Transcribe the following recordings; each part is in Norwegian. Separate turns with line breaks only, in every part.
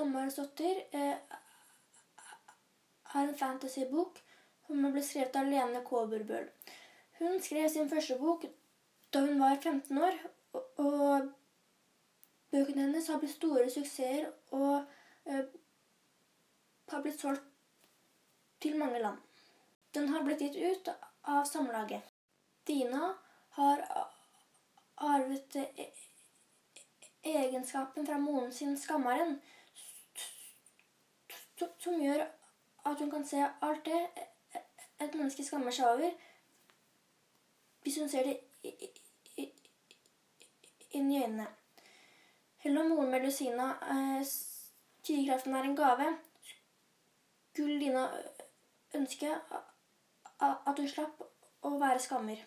Skammerens datter eh, er en fantasybok som ble skrevet av Lene Kåberbøl. Hun skrev sin første bok da hun var 15 år, og, bøkene hennes har blitt store suksesser og eh, har blitt solgt til mange land. Den har blitt gitt ut av Samlaget. Dina har arvet e- egenskapen fra moren sin, skammeren, som gjør at hun kan se alt det et menneske skammer seg over, hvis hun ser det inn i øynene. Selv om moren Melusina eh, sier er en gave, skulle Lina ønske at hun slapp å være skammer.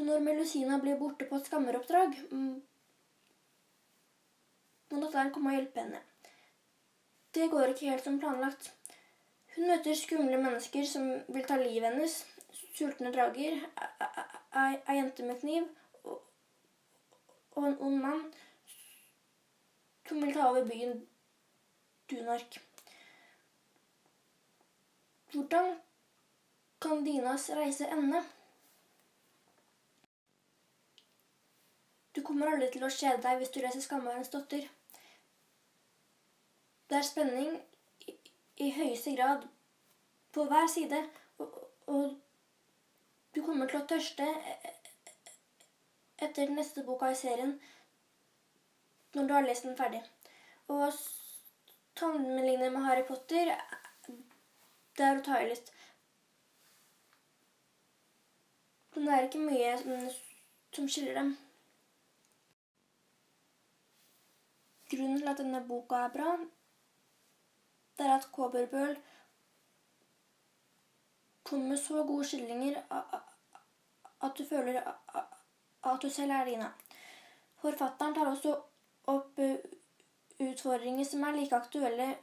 Når Melusina blir borte på et skammeroppdrag, må datteren komme og hjelpe henne. Det går ikke helt som planlagt. Hun møter skumle mennesker som vil ta livet hennes. Sultne drager, ei jente med kniv og en ond mann som vil ta over byen Dunark. Hvordan kan Dinas reise ende? Du kommer aldri til å kjede deg hvis du leser 'Skammerens datter'. Det er spenning i, i høyeste grad på hver side, og, og, du kommer til å tørste etter den neste boka i serien når du har lest den ferdig. Og sammenlignet med Harry Potter det er å ta i litt. Men det er ikke mye som, skiller dem. Grunnen til at denne boka er bra, er at Kåberbøl kommer med så gode skildringer at du føler at du selv er dine. Forfatteren tar også opp utfordringer som er like aktuelle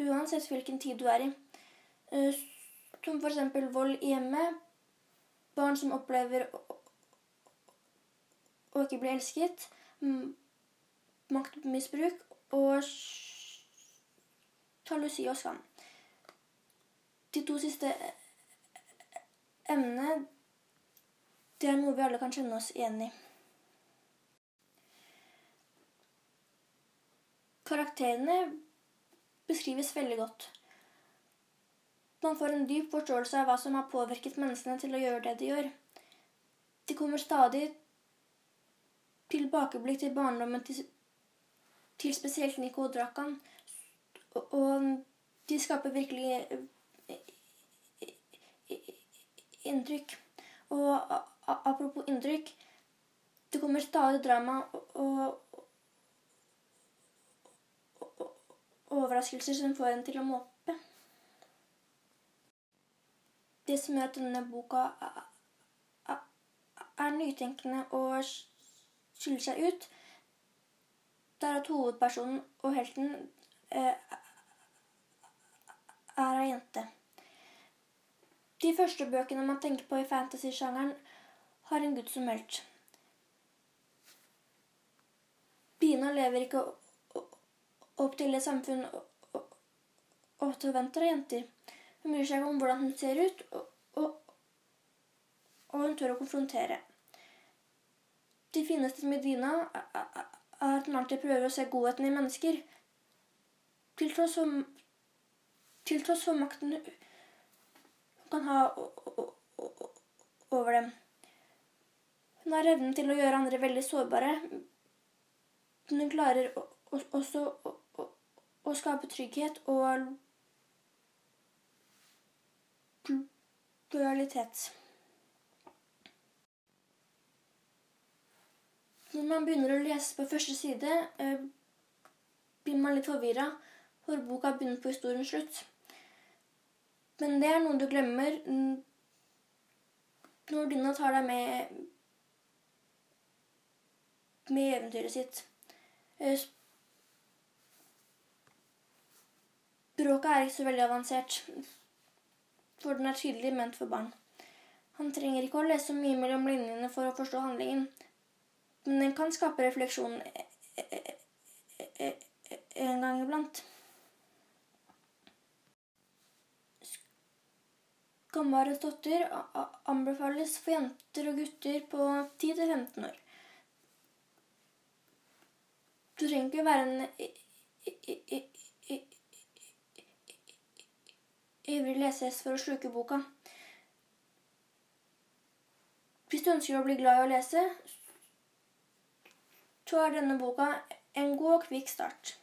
uansett hvilken tid du er i. Som f.eks. vold i hjemmet, barn som opplever å ikke bli elsket, maktmisbruk og sjalusi og skam. De to siste emnene det er noe vi alle kan kjenne oss igjen i. Karakterene beskrives veldig godt. Man får en dyp forståelse av hva som har påvirket menneskene til å gjøre det de gjør. De kommer stadig tilbakeblikk til barndommen til til spesielt Nico Drakan. Og de skaper virkelig inntrykk. Og apropos inntrykk Det kommer stadig drama og overraskelser som får en til å måpe. Det som gjør at denne boka er nytenkende og skiller seg ut, det er at hovedpersonen og helten eh, er ei jente. De første bøkene man tenker på i fantasy-sjangeren, har en gutt som helt. Bina lever ikke opp til det samfunn og forventer av jenter. Hun bryr seg om hvordan hun ser ut, og, og, og hun tør å konfrontere. De fineste med Dina er at man alltid prøver å se godheten i mennesker. Til tross for, til tross for makten hun kan ha over dem. Hun har evnen til å gjøre andre veldig sårbare, men hun klarer også å skape trygghet og lojalitet. Når man begynner å lese på første side, eh, blir man litt forvirra, for boka begynner på historiens slutt. Men det er noe du glemmer når Dina tar deg med med eventyret sitt. Eh, språket er ikke så veldig avansert, for den er tydelig ment for barn. Han trenger ikke å lese mye mellom linjene for å forstå handlingen, men den kan skape refleksjon en gang iblant. Skammares dotter anbefales for jenter og gutter på 10-15 år. Du trenger ikke være en ivrig leses for å sluke boka. Hvis du ønsker å bli glad i å lese, så jeg denne boka en god og kvikk start.